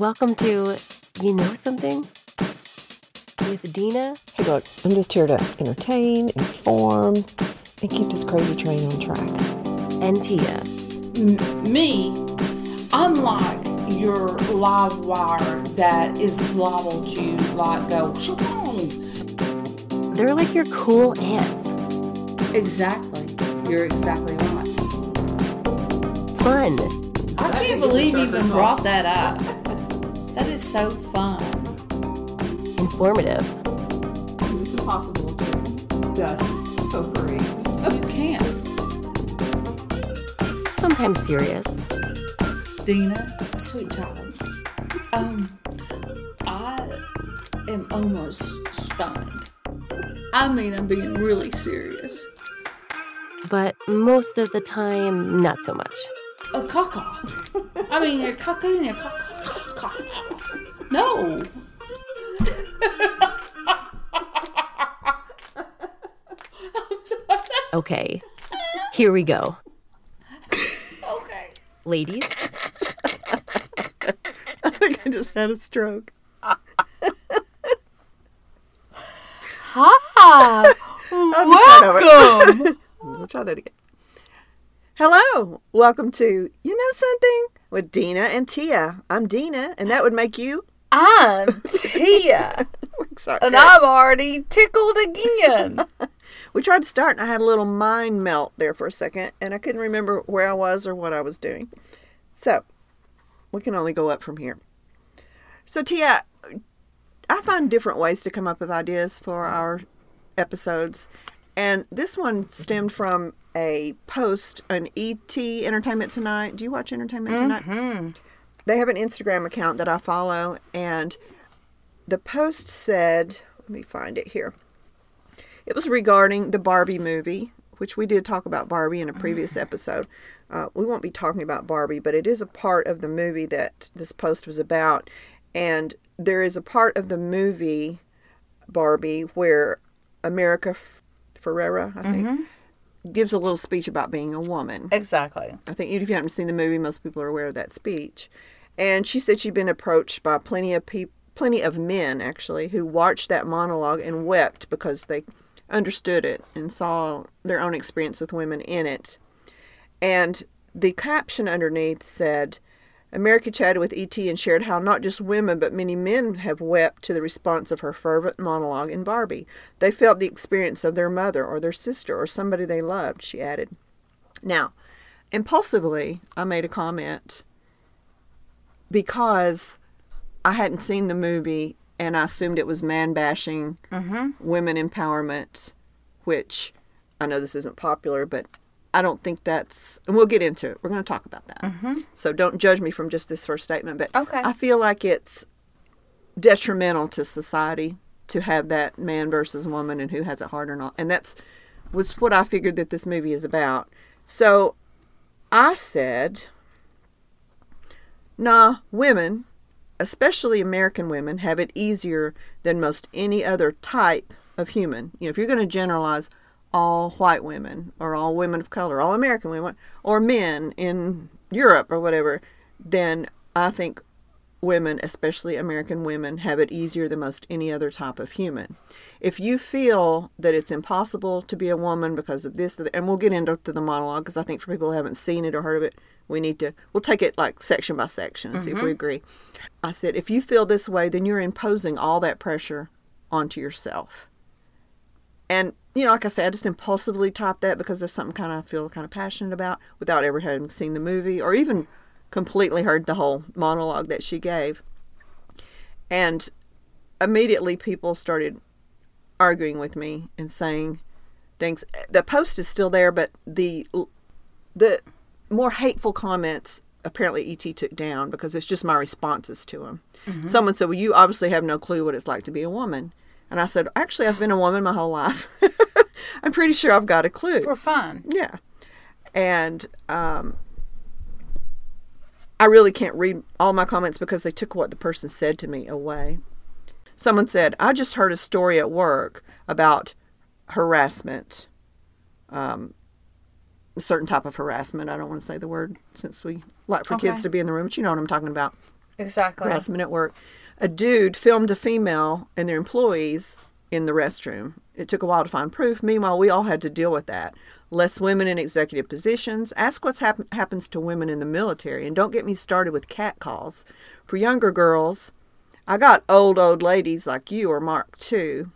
Welcome to You Know Something with Dena. Hey, look, I'm just here to entertain, inform, and keep this crazy train on track. and Tia. M- me, I'm like your live wire that is liable to like go "Shoo-boom." They're like your cool aunts. Exactly. You're exactly right. Fun, I can't believe you even brought that up. That is so fun. informative, It's impossible to dust potpourris. You can't. sometimes serious. Dena, sweet child. Um, I am almost stunned. I mean, I'm being really serious. but most of the time, not so much. A caca. I mean, your caca and your caca. caca. No. Okay, here we go. Okay. Ladies, I think I just had a stroke. Hi. Welcome. we'll try that again. Hello. Welcome to You Know Something with Dena and Tia. I'm Dena, and that would make you. I'm Tia, and I'm already tickled again. We tried to start, and I had a little mind melt there for a second, and I couldn't remember where I was or what I was doing. So, we can only go up from here. So, Tia, I find different ways to come up with ideas for our episodes, and this one stemmed from a post on ET Entertainment Tonight. Do you watch Entertainment Tonight? Mm-hmm. They have an Instagram account that I follow, and the post said, let me find it here. It was regarding the Barbie movie, which we did talk about Barbie in a previous episode. Uh, we won't be talking about Barbie, but it is a part of the movie that this post was about. And there is a part of the movie Barbie where America Ferrera, I think, gives a little speech about being a woman. exactly. I think even if you haven't seen the movie, most people are aware of that speech. And she said she'd been approached by plenty of people, plenty of men actually, who watched that monologue and wept because they understood it and saw their own experience with women in it. And the caption underneath said, America chatted with ET and shared how not just women but many men have wept to the response of her fervent monologue in Barbie. They felt the experience of their mother or their sister or somebody they loved, she added. Now, impulsively, I made a comment because I hadn't seen the movie and I assumed it was man bashing, mm-hmm. women empowerment, which I know this isn't popular, but I don't think that's, and we'll get into it. We're going to talk about that. Mm-hmm. So don't judge me from just this first statement, but Okay. I feel like it's detrimental to society to have that man versus woman and who has it hard or not. And that's was what I figured that this movie is about. So I said, nah, women, especially American women, have it easier than most any other type of human. You know, if you're going to generalize all white women or all women of color, all American women, or men in Europe or whatever, then I think women, especially American women, have it easier than most any other type of human. If you feel that it's impossible to be a woman because of this, and we'll get into the monologue because I think for people who haven't seen it or heard of it, we need to, we'll take it like section by section and see if we mm-hmm. agree. I said, if you feel this way, then you're imposing all that pressure onto yourself. And, you know, like I said, I just impulsively typed that because that's something kind of I feel kind of passionate about without ever having seen the movie or even completely heard the whole monologue that she gave. And immediately people started arguing with me and saying things. The post is still there, but the the more hateful comments apparently ET took down because it's just my responses to them. Someone said, "Well, you obviously have no clue what it's like to be a woman." And I said, "Actually, I've been a woman my whole life. I'm pretty sure I've got a clue." For fun. Yeah. And um, I really can't read all my comments because they took what the person said to me away. Someone said, I just heard a story at work about harassment, um, a certain type of harassment. I don't want to say the word since we like for kids to be in the room, but you know what I'm talking about. Exactly. harassment at work. A dude filmed a female and their employees in the restroom. It took a while to find proof. Meanwhile, we all had to deal with that. Less women in executive positions. Ask what hap- happens to women in the military. And don't get me started with catcalls. For younger girls, I got old, old ladies like you or Mark too.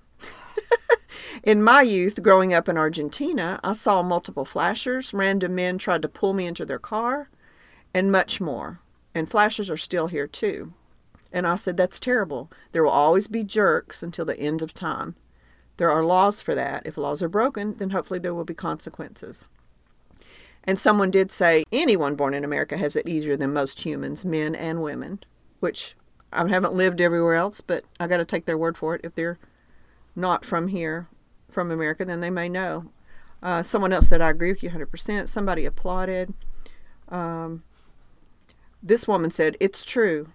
in my youth, growing up in Argentina, I saw multiple flashers. Random men tried to pull me into their car, and much more. And flashers are still here too. And I said, That's terrible. There will always be jerks until the end of time. There are laws for that. If laws are broken, then hopefully there will be consequences. And someone did say anyone born in America has it easier than most humans, men and women, which I haven't lived everywhere else, but I got to take their word for it. If they're not from here, from America, then they may know. Uh, someone else said, I agree with you 100%. Somebody applauded. Um, this woman said, It's true.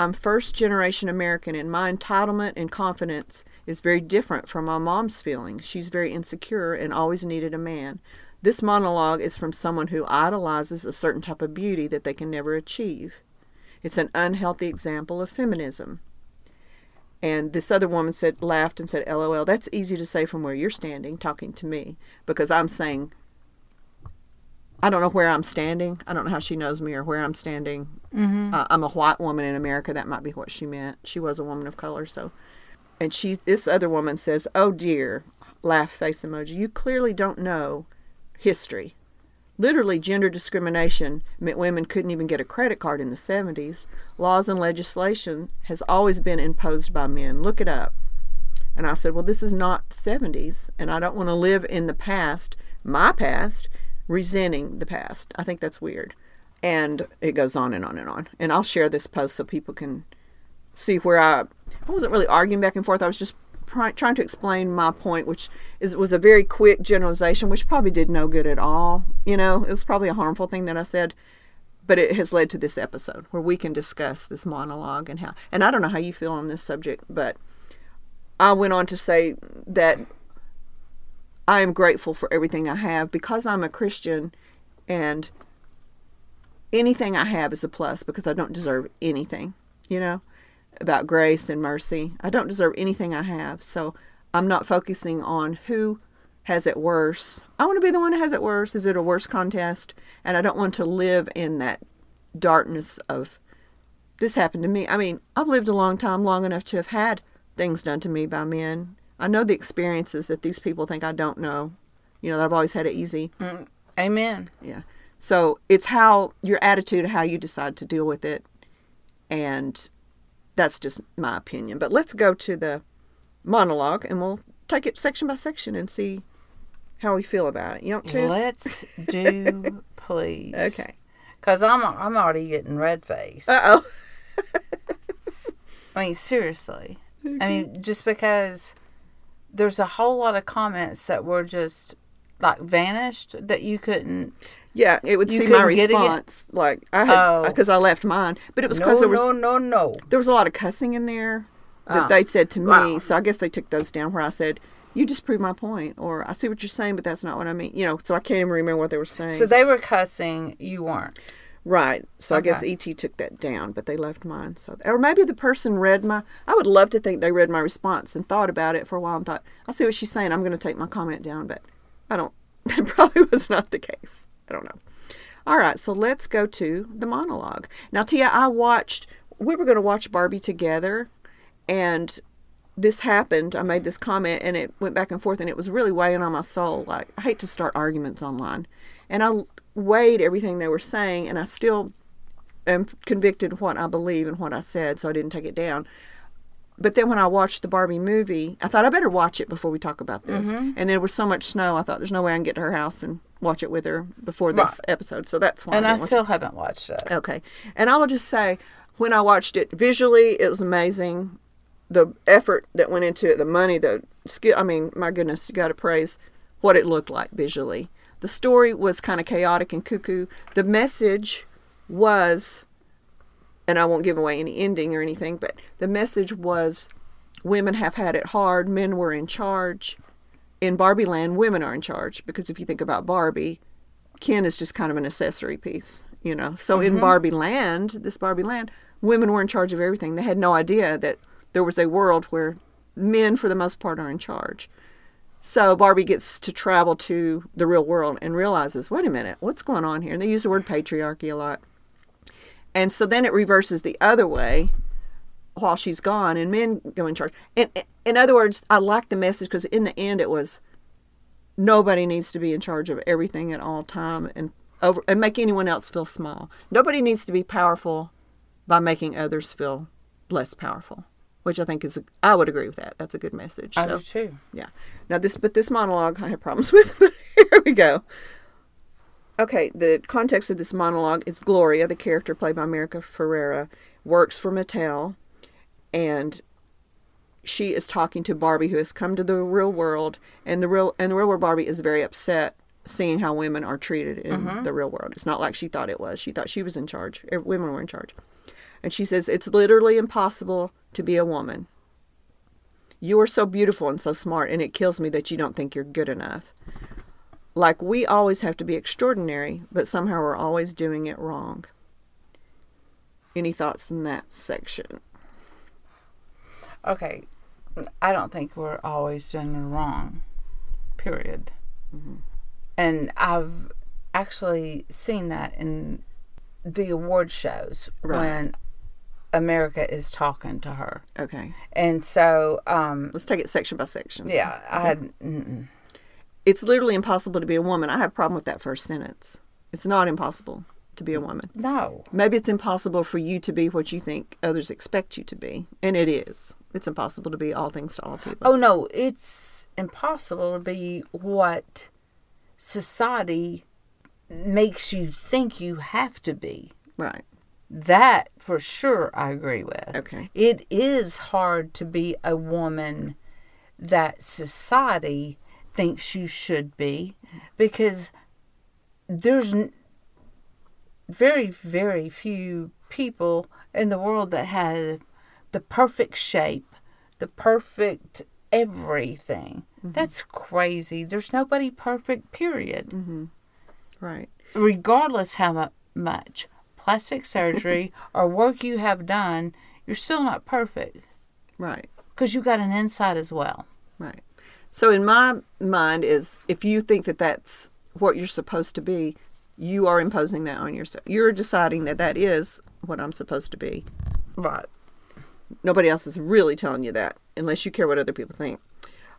I'm first generation American, and my entitlement and confidence is very different from my mom's feelings. She's very insecure and always needed a man. This monologue is from someone who idolizes a certain type of beauty that they can never achieve. It's an unhealthy example of feminism. And this other woman said, laughed and said, LOL, that's easy to say from where you're standing, talking to me, because I'm saying, I don't know where I'm standing. I don't know how she knows me or where I'm standing. Mm-hmm. Uh, I'm a white woman in America. That might be what she meant. She was a woman of color, so. And she, this other woman says, "Oh dear," laugh face emoji. You clearly don't know history. Literally, gender discrimination meant women couldn't even get a credit card in the 70s. Laws and legislation has always been imposed by men. Look it up. And I said, Well, this is not the 70s, and I don't want to live in the past, my past, resenting the past. I think that's weird. And it goes on and on and on. And I'll share this post so people can see where I I wasn't really arguing back and forth. I was just pr- trying to explain my point, which is was a very quick generalization, which probably did no good at all. You know, it was probably a harmful thing that I said, but it has led to this episode where we can discuss this monologue and how. And I don't know how you feel on this subject, but I went on to say that I am grateful for everything I have because I'm a Christian and anything I have is a plus because I don't deserve anything, you know, about grace and mercy. I don't deserve anything I have. So I'm not focusing on who has it worse. I want to be the one who has it worse. Is it a worse contest? And I don't want to live in that darkness of this happened to me. I mean, I've lived a long time, long enough to have had things done to me by men. I know the experiences that these people think I don't know. You know, that I've always had it easy. Amen. Yeah. So it's how your attitude, how you decide to deal with it. And that's just my opinion. But let's go to the monologue and we'll take it section by section and see how we feel about it. You want to? Let's do, please. Okay. Because I'm I'm already getting red face. Uh oh. I mean, seriously. I mean, just because there's a whole lot of comments that were just like vanished that you couldn't. Yeah, it would see my couldn't get it yet? response. Like I had Oh. because I left mine, but it was No, because there was no, no, no. there was a lot of cussing in there that Ah. they said to me. Wow. So I guess they took those down where I said, "You just proved my point," or "I see what you're saying, but that's not what I mean." You know, so I can't even remember what they were saying. So they were cussing, you weren't. Right. So I guess ET took that down, but they left mine. So or maybe the person read my. I would love to think they read my response and thought about it for a while and thought, "I see what she's saying. I'm going to take my comment down," but I don't. That probably was not the case. I don't know. All right, so let's go to the monologue. Now, Tia, I watched, we were going to watch Barbie together, and this happened. I made this comment, and it went back and forth, and it was really weighing on my soul. Like, I hate to start arguments online. And I weighed everything they were saying, and I still am convicted what I believe and what I said, so I didn't take it down. But then when I watched the Barbie movie, I thought I better watch it before we talk about this. Mm-hmm. And there was so much snow, I thought there's no way I can get to her house and watch it with her before this Right. episode. So that's why. And I I still haven't watched it. it. okay. And I will just say, when I watched it visually, it was amazing. The effort that went into it, the money, the skill. I mean, my goodness, you got to praise what it looked like visually. The story was kind of chaotic and cuckoo. The message was and I won't give away any ending or anything, but the message was women have had it hard, men were in charge. In Barbie land, women are in charge because if you think about Barbie, Ken is just kind of an accessory piece, you know. So in mm-hmm. Barbie land, this Barbie land, women were in charge of everything. They had no idea that there was a world where men, for the most part, are in charge. So Barbie gets to travel to the real world and realizes, wait a minute, what's going on here? And they use the word patriarchy a lot. And so then it reverses the other way while she's gone, and men go in charge. And in other words, I like the message because in the end, it was nobody needs to be in charge of everything at all time and over and make anyone else feel small. Nobody needs to be powerful by making others feel less powerful, which I think is a, I would agree with that. That's a good message. I So, do too. yeah. Now this, but this monologue I have problems with. But here we go. Okay, the context of this monologue is Gloria, the character played by America Ferrera, works for Mattel, and she is talking to Barbie, who has come to the real world, and the real and the real world Barbie is very upset seeing how women are treated in mm-hmm. the real world. It's not like she thought it was. She thought she was in charge. Women were in charge, and she says it's literally impossible to be a woman. You are so beautiful and so smart, and it kills me that you don't think you're good enough. Like we always have to be extraordinary, but somehow we're always doing it wrong. Any thoughts in that section? Okay, I don't think we're always doing it wrong. Period. Mm-hmm. And I've actually seen that in the award shows Right. when America is talking to her, Okay, and so um, let's take it section by section. yeah, I had mm-mm. It's literally impossible to be a woman. I have a problem with that first sentence. It's not impossible to be a woman. no. Maybe it's impossible for you to be what you think others expect you to be, and it is. It's impossible to be all things to all people. Oh no, it's impossible to be what society makes you think you have to be. Right. That for sure I agree with. Okay. It is hard to be a woman that society thinks you should be because there's n- very, very few people in the world that have the perfect shape, the perfect everything. Mm-hmm. That's crazy. There's nobody perfect, period. Mm-hmm. Right. Regardless how much plastic surgery or work you have done, you're still not perfect Right. because you've got an inside as well. Right. So in my mind is if you think that that's what you're supposed to be, you are imposing that on yourself. You're deciding that that is what I'm supposed to be. Right. Nobody else is really telling you that unless you care what other people think.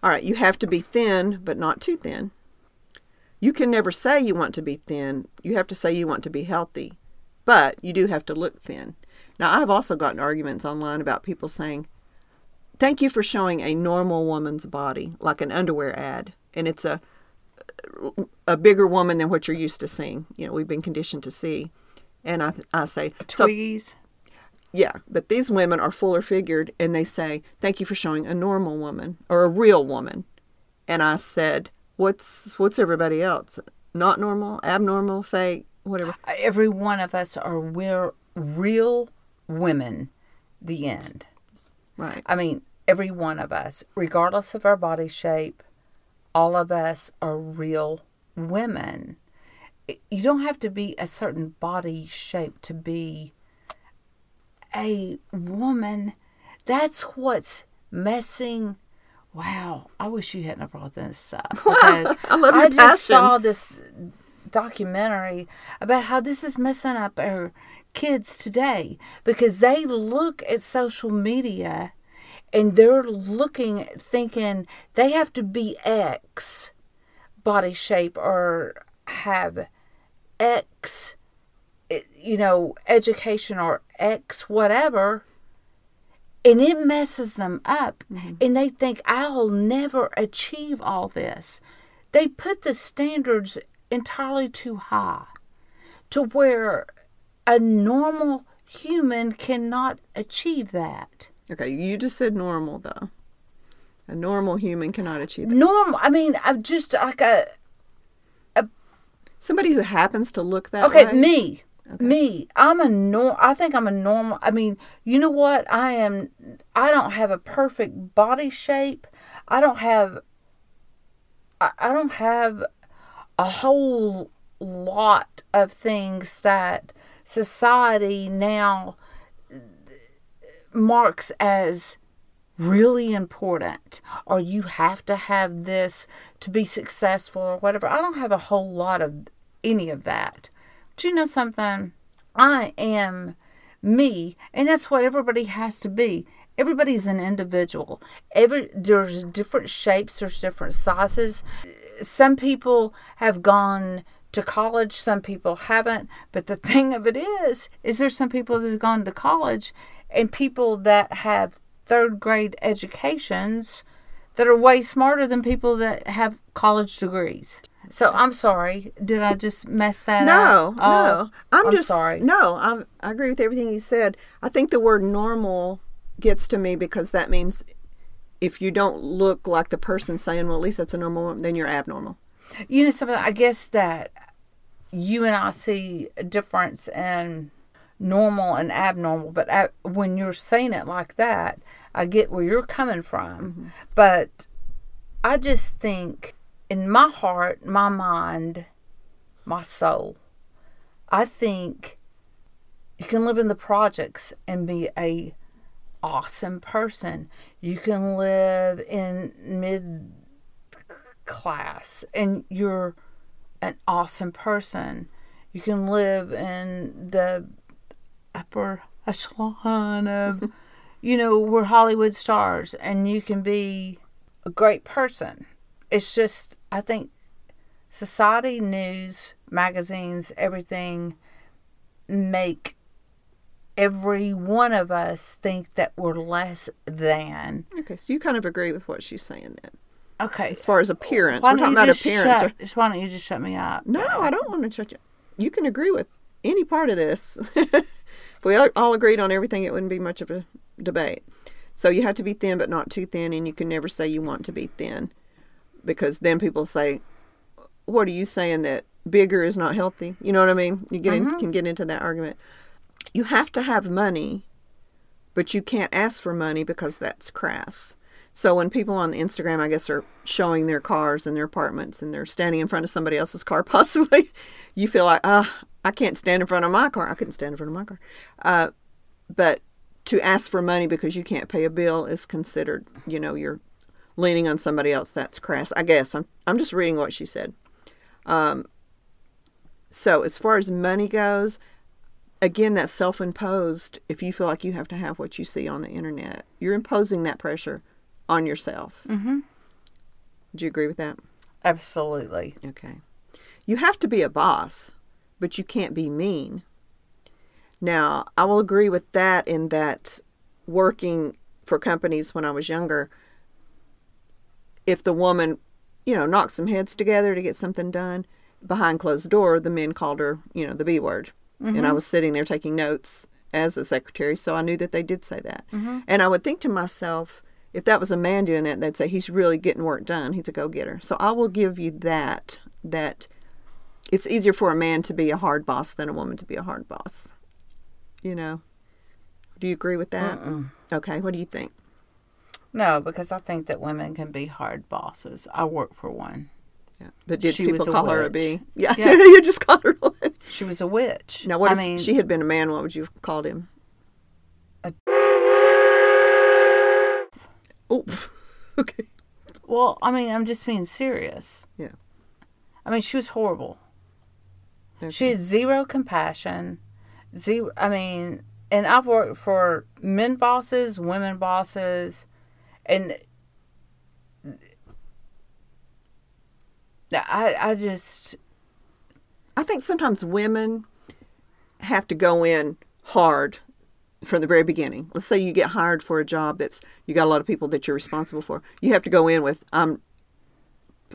All right, you have to be thin, but not too thin. You can never say you want to be thin. You have to say you want to be healthy, but you do have to look thin. Now, I've also gotten arguments online about people saying, Thank you for showing a normal woman's body, like an underwear ad. And it's a a bigger woman than what you're used to seeing. You know, we've been conditioned to see. And I, I say, so yeah, but these women are fuller figured and they say, Thank you for showing a normal woman or a real woman. And I said, What's what's everybody else? Not normal, abnormal, fake, whatever. Every one of us are we're real women. The end. Right. I mean, every one of us, regardless of our body shape, all of us are real women. You don't have to be a certain body shape to be a woman. That's what's messing. Wow, I wish you hadn't brought this up because I love your I just saw this documentary about how this is messing up our kids today because they look at social media and they're looking thinking they have to be X body shape or have X you know education or X whatever and it messes them up. Mm-hmm. And they think I'll never achieve all this. They put the standards entirely too high to where a normal human cannot achieve that. Okay, you just said normal though. A normal human cannot achieve that. Normal, I mean, I'm just like a a Somebody who happens to look that okay, way. me, me. I'm a nor. I think I'm a normal. I mean, you know what? I am. I don't have a perfect body shape. I don't have. I, I don't have a whole lot of things that society now marks as really important or you have to have this to be successful or whatever. I don't have a whole lot of any of that. But you know something? I am me, and that's what everybody has to be. Everybody's an individual. Every there's different shapes, there's different sizes. Some people have gone to college, some people haven't. But the thing of it is, is there's some people that have gone to college and people that have third grade educations that are way smarter than people that have college degrees. So I'm sorry. Did I just mess that No, up? no. Oh, I'm, I'm just sorry. No, I'm, I agree with everything you said. I think the word normal gets to me because that means if you don't look like the person saying, "Well, at least that's a normal," woman," then you're abnormal. You know something? I guess that you and I see a difference in normal and abnormal, but I, when you're saying it like that, I get where you're coming from. Mm-hmm. But I just think in my heart, my mind, my soul, I think you can live in the projects and be a awesome person. You can live in mid class and you're an awesome person. You can live in the upper echelon of, you know, we're Hollywood stars and you can be a great person. It's just, I think society, news, magazines, everything make every one of us think that we're less than. Okay, so you kind of agree with what she's saying then, Okay. as far as appearance. Why We're talking about appearance. shut- just- why don't you just shut me up? No, I don't want to shut you. You can agree with any part of this. if we all- all agreed on everything, it wouldn't be much of a debate. So you have to be thin, but not too thin, and you can never say you want to be thin, because then people say, "What are you saying that bigger is not healthy?" You know what I mean? You get in, mm-hmm. can get into that argument. You have to have money, but you can't ask for money because that's crass. So when people on Instagram, I guess, are showing their cars and their apartments, and they're standing in front of somebody else's car, possibly, you feel like, ah, I can't stand in front of my car. I couldn't stand in front of my car. Uh, but to ask for money because you can't pay a bill is considered, you know, you're leaning on somebody else. That's crass. I guess I'm I'm just reading what she said. Um, so as far as money goes, again, that's self-imposed. If you feel like you have to have what you see on the internet, you're imposing that pressure on yourself. Mm-hmm. Do you agree with that? Absolutely. Okay. You have to be a boss, but you can't be mean. Now, I will agree with that in that working for companies when I was younger, if the woman, you know, knocked some heads together to get something done, behind closed door, the men called her, you know, the B word. And I mm-hmm. was sitting there taking notes as a secretary, so I knew that they did say that. Mm-hmm. And I would think to myself, if that was a man doing that, they'd say he's really getting work done. He's a go-getter. So I will give you that. That it's easier for a man to be a hard boss than a woman to be a hard boss. You know. Do you agree with that? Okay. What do you think? No, because I think that women can be hard bosses. I work for one. Yeah. But did She people a call her a bee? Yeah. Yeah. you just called her one. She was a witch. Now, what I if mean, she had been a man? What would you have called him? A- Oh, okay. well, I mean, I'm just being serious. Yeah. I mean, she was horrible. Okay. She had zero compassion. Zero. I mean, and I've worked for men bosses, women bosses, and I I just I think sometimes women have to go in hard from the very beginning. Let's say you get hired for a job that's you got a lot of people that you're responsible for. You have to go in with I'm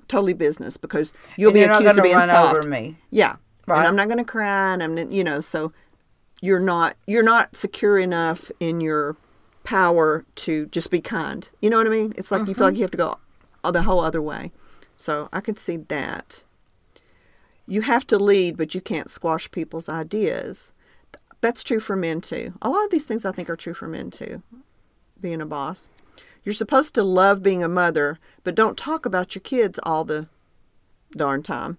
totally business because you'll and be accused of being run soft. over me. Yeah. Right. And I'm not going to cry and I'm you know, so you're not you're not secure enough in your power to just be kind. You know what I mean? It's like you feel mm-hmm. like you have to go the whole other way. So I could see that. You have to lead, but you can't squash people's ideas. That's true for men too. A lot of these things I think are true for men too. Being a boss. You're supposed to love being a mother, but don't talk about your kids all the darn time.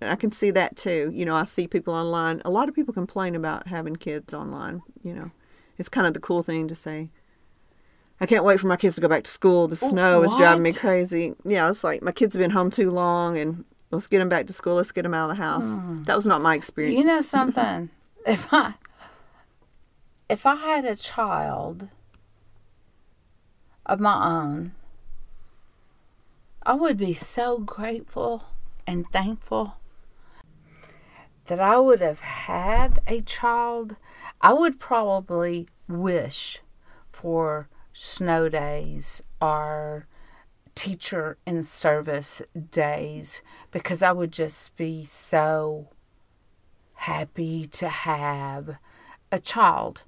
And I can see that too. You know, I see people online. A lot of people complain about having kids online, you know. It's kind of the cool thing to say. I can't wait for my kids to go back to school. The snow is driving me crazy. Yeah, it's like my kids have been home too long, and let's get them back to school. Let's get them out of the house. Hmm. That was not my experience. You know something? if I if I had a child of my own, I would be so grateful and thankful that I would have had a child. I would probably wish for snow days or teacher in service days because I would just be so happy to have a child.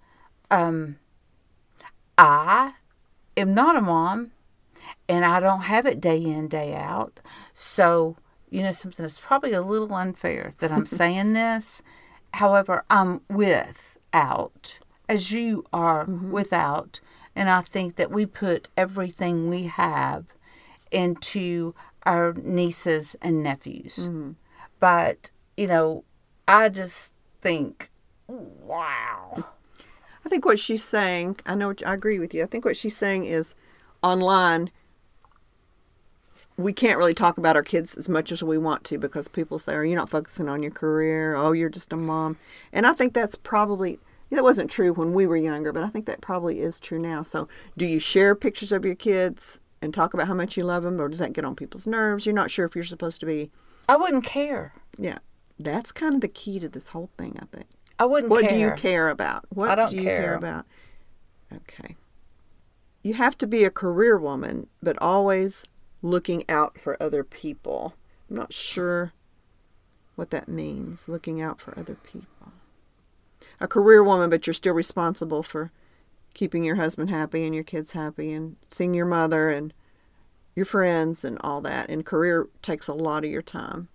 Um, I am not a mom and I don't have it day in, day out. So, you know, something that's probably a little unfair that I'm saying this. However, I'm without, as you are without. And I think that we put everything we have into our nieces and nephews. Mm-hmm. But, you know, I just think, wow. I think what she's saying, I know, I agree with you. I think what she's saying is online, we can't really talk about our kids as much as we want to because people say, oh, Are you not focusing on your career? Oh, you're just a mom. And I think that's probably, that wasn't true when we were younger, but I think that probably is true now. So, do you share pictures of your kids and talk about how much you love them, or does that get on people's nerves? You're not sure if you're supposed to be, I wouldn't care. yeah. That's kind of the key to this whole thing, I think. I wouldn't care. What care. do you care about? What I don't do you care. care about? Okay. You have to be a career woman, but always looking out for other people. I'm not sure what that means, looking out for other people. A career woman, but you're still responsible for keeping your husband happy and your kids happy and seeing your mother and your friends and all that. And career takes a lot of your time.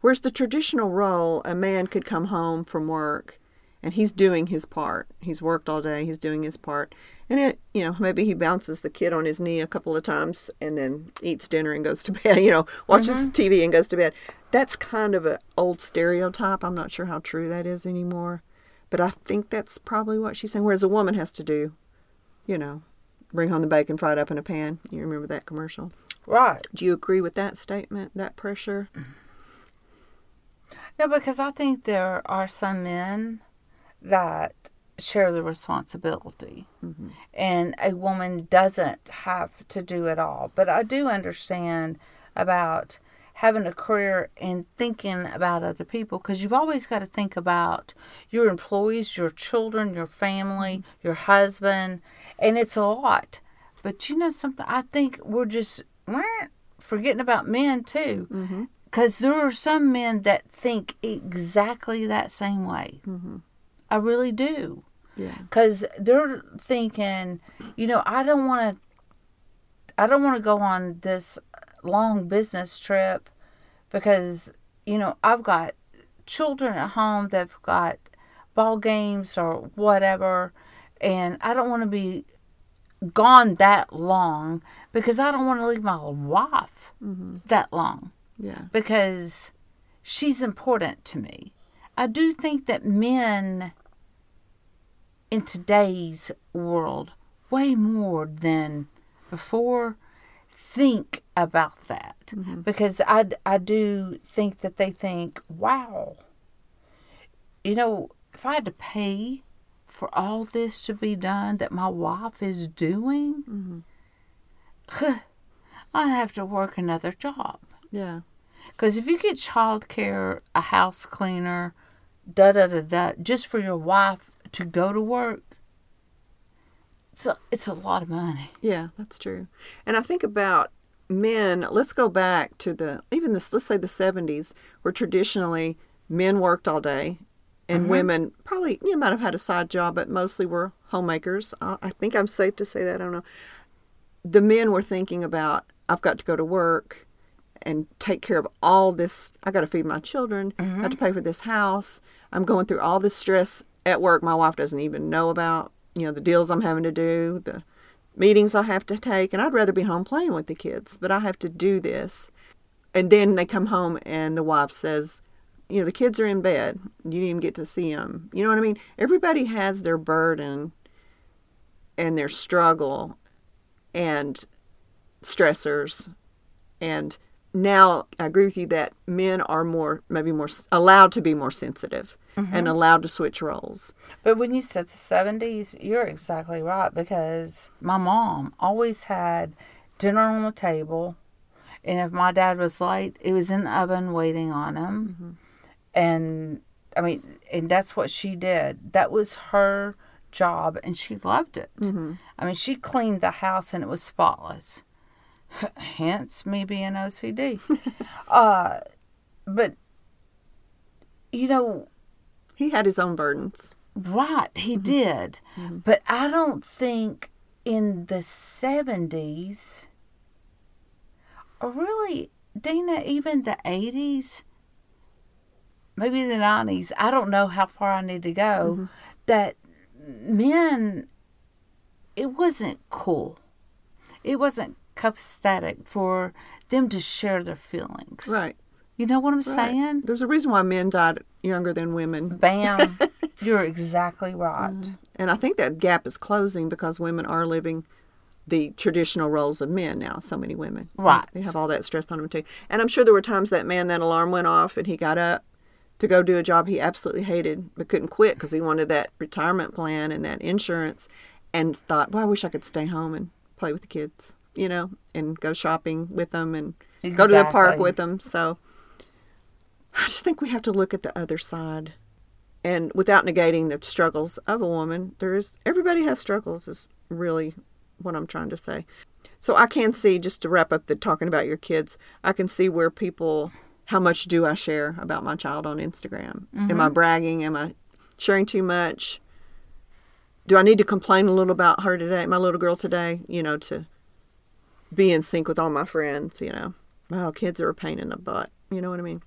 Whereas the traditional role, a man could come home from work and he's doing his part. He's worked all day, he's doing his part. And it, you know, maybe he bounces the kid on his knee a couple of times and then eats dinner and goes to bed, you know, watches mm-hmm. TV and goes to bed. That's kind of an old stereotype. I'm not sure how true that is anymore. But I think that's probably what she's saying. Whereas a woman has to do, you know, bring home the bacon fried up in a pan. You remember that commercial? Right. Do you agree with that statement, that pressure? No, because I think there are some men that share the responsibility. Mm-hmm. And a woman doesn't have to do it all. But I do understand about having a career and thinking about other people because you've always got to think about your employees, your children, your family, mm-hmm. your husband, and it's a lot. But you know something? I think we're just forgetting about men too. Mm-hmm. Because there are some men that think exactly that same way. Mm-hmm. I really do. Yeah. Because they're thinking, you know, I don't want to. I don't want to go on this long business trip because you know I've got children at home that've got ball games or whatever, and I don't want to be gone that long because I don't want to leave my wife mm-hmm. that long Yeah. because she's important to me. I do think that men in today's world, way more than before, think about that. Mm-hmm. Because I, I do think that they think, wow, you know, if I had to pay for all this to be done that my wife is doing, mm-hmm. I'd have to work another job. Yeah. Because if you get childcare, a house cleaner, da da da da, just for your wife to go to work, it's a, it's a lot of money. Yeah, that's true. And I think about men, let's go back to the even this let's say the 70s where traditionally men worked all day and mm-hmm. women probably you know, might have had a side job but mostly were homemakers. I, I think I'm safe to say that. I don't know. The men were thinking about I've got to go to work and take care of all this. I got to feed my children. I have to mm-hmm. pay for this house. I'm going through all this stress at work my wife doesn't even know about. You know, the deals I'm having to do, the meetings I have to take, and I'd rather be home playing with the kids, but I have to do this. And then they come home and the wife says, You know, the kids are in bed. You didn't even get to see them. You know what I mean? Everybody has their burden and their struggle and stressors. And now I agree with you that men are more, maybe more allowed to be more sensitive and mm-hmm. allowed to switch roles. But when you said the 70s, you're exactly right because my mom always had dinner on the table. And if my dad was late, it was in the oven waiting on him. Mm-hmm. And I mean, and that's what she did. That was her job, and she loved it. Mm-hmm. I mean, she cleaned the house and it was spotless. Hence me being OCD. uh, but, you know, He had his own burdens. Right, he mm-hmm. did. Mm-hmm. But I don't think in the 70s, or really, Dena, even the 80s, maybe the 90s, I don't know how far I need to go, mm-hmm. that men, it wasn't cool. It wasn't copacetic for them to share their feelings. Right. You know what I'm right. saying? There's a reason why men died younger than women. Bam. You're exactly right. Mm. And I think that gap is closing because women are living the traditional roles of men now. So many women, Right. They have all that stress on them too. And I'm sure there were times that man, that alarm went off, and he got up to go do a job he absolutely hated, but couldn't quit because he wanted that retirement plan and that insurance, and thought, "Well, I wish I could stay home and play with the kids, you know, and go shopping with them and go to the park with them." So I just think we have to look at the other side. And without negating the struggles of a woman there is everybody has struggles is really what i'm trying to say. So i can see just to wrap up the talking about your kids i can see where people how much do i share about my child on instagram? Am i mm-hmm. bragging? Am i sharing too much? Do i need to complain a little about her today my little girl today you know to be in sync with all my friends you know? Wow kids are a pain in the butt you know what i mean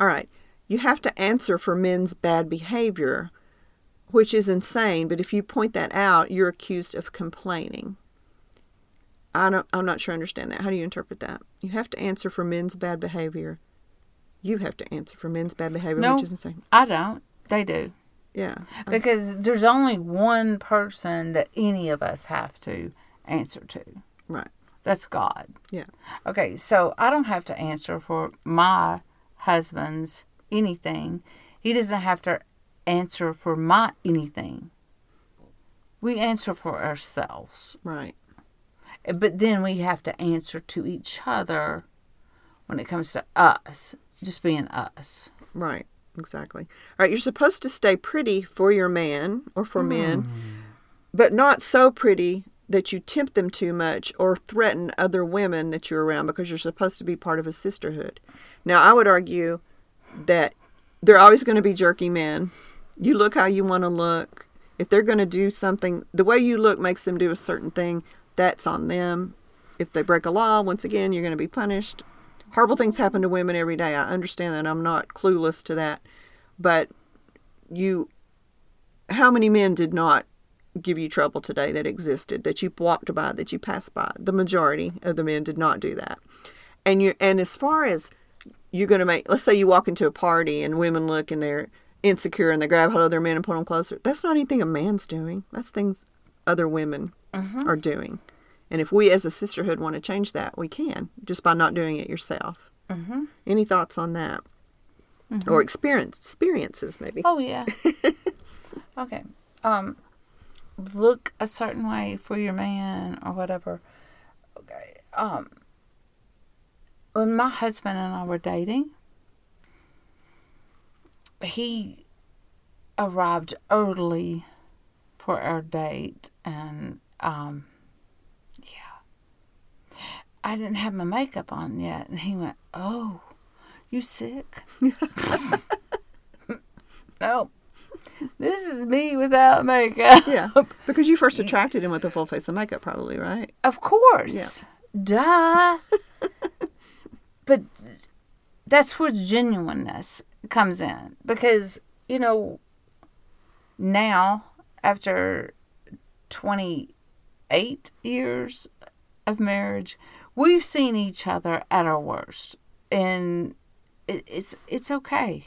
all right. You have to answer for men's bad behavior, which is insane, but if you point that out, you're accused of complaining. I don't I'm not sure I understand that. How do you interpret that? You have to answer for men's bad behavior. You have to answer for men's bad behavior, No. which is insane. I don't. They do. Yeah. Because there's only one person that any of us have to answer to. Right. That's God. Yeah. Okay, so I don't have to answer for my husband's anything. He doesn't have to answer for my anything. We answer for ourselves. Right. But then we have to answer to each other when it comes to us, just being us. Right. Exactly. All right, you're supposed to stay pretty for your man or for men, hmm. but not so pretty that you tempt them too much or threaten other women that you're around because you're supposed to be part of a sisterhood. Now, I would argue that they're always going to be jerky men. You look how you want to look. If they're going to do something, the way you look makes them do a certain thing, that's on them. If they break a law, once again, you're going to be punished. Horrible things happen to women every day. I understand that. I'm not clueless to that. But you, how many men did not give you trouble today that existed, that you walked by, that you passed by? The majority of the men did not do that. And you, and as far as you're going to make, let's say you walk into a party and women look and they're insecure and they grab hold of their men and pull them closer. That's not anything a man's doing. That's things other women are doing. And if we as a sisterhood want to change that, we can just by not doing it yourself. Mm-hmm. Any thoughts on that? Or experience experiences maybe? Oh yeah. okay. Um, look a certain way for your man or whatever. Okay. Um, when my husband and I were dating, he arrived early for our date, and um, yeah, I didn't have my makeup on yet, and he went, "Oh, you sick?" no. This is me without makeup. Yeah, because you first attracted him with a full face of makeup, probably, right? Of course. Duh. but that's where genuineness comes in. Because, you know, now, after 28 years of marriage, we've seen each other at our worst. And it, it's it's okay.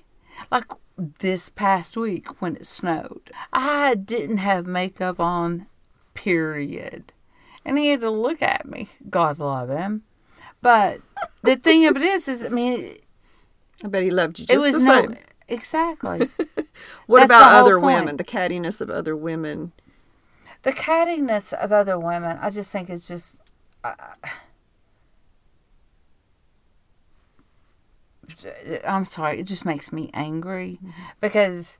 Like this past week when it snowed, I didn't have makeup on, period, and he had to look at me. God love him, but the thing of it is, is I mean, I bet he loved you just it was the no same. exactly What that's about other point. women? The cattiness of other women. the cattiness of other women. I just think is just. Uh, I'm sorry. It just makes me angry because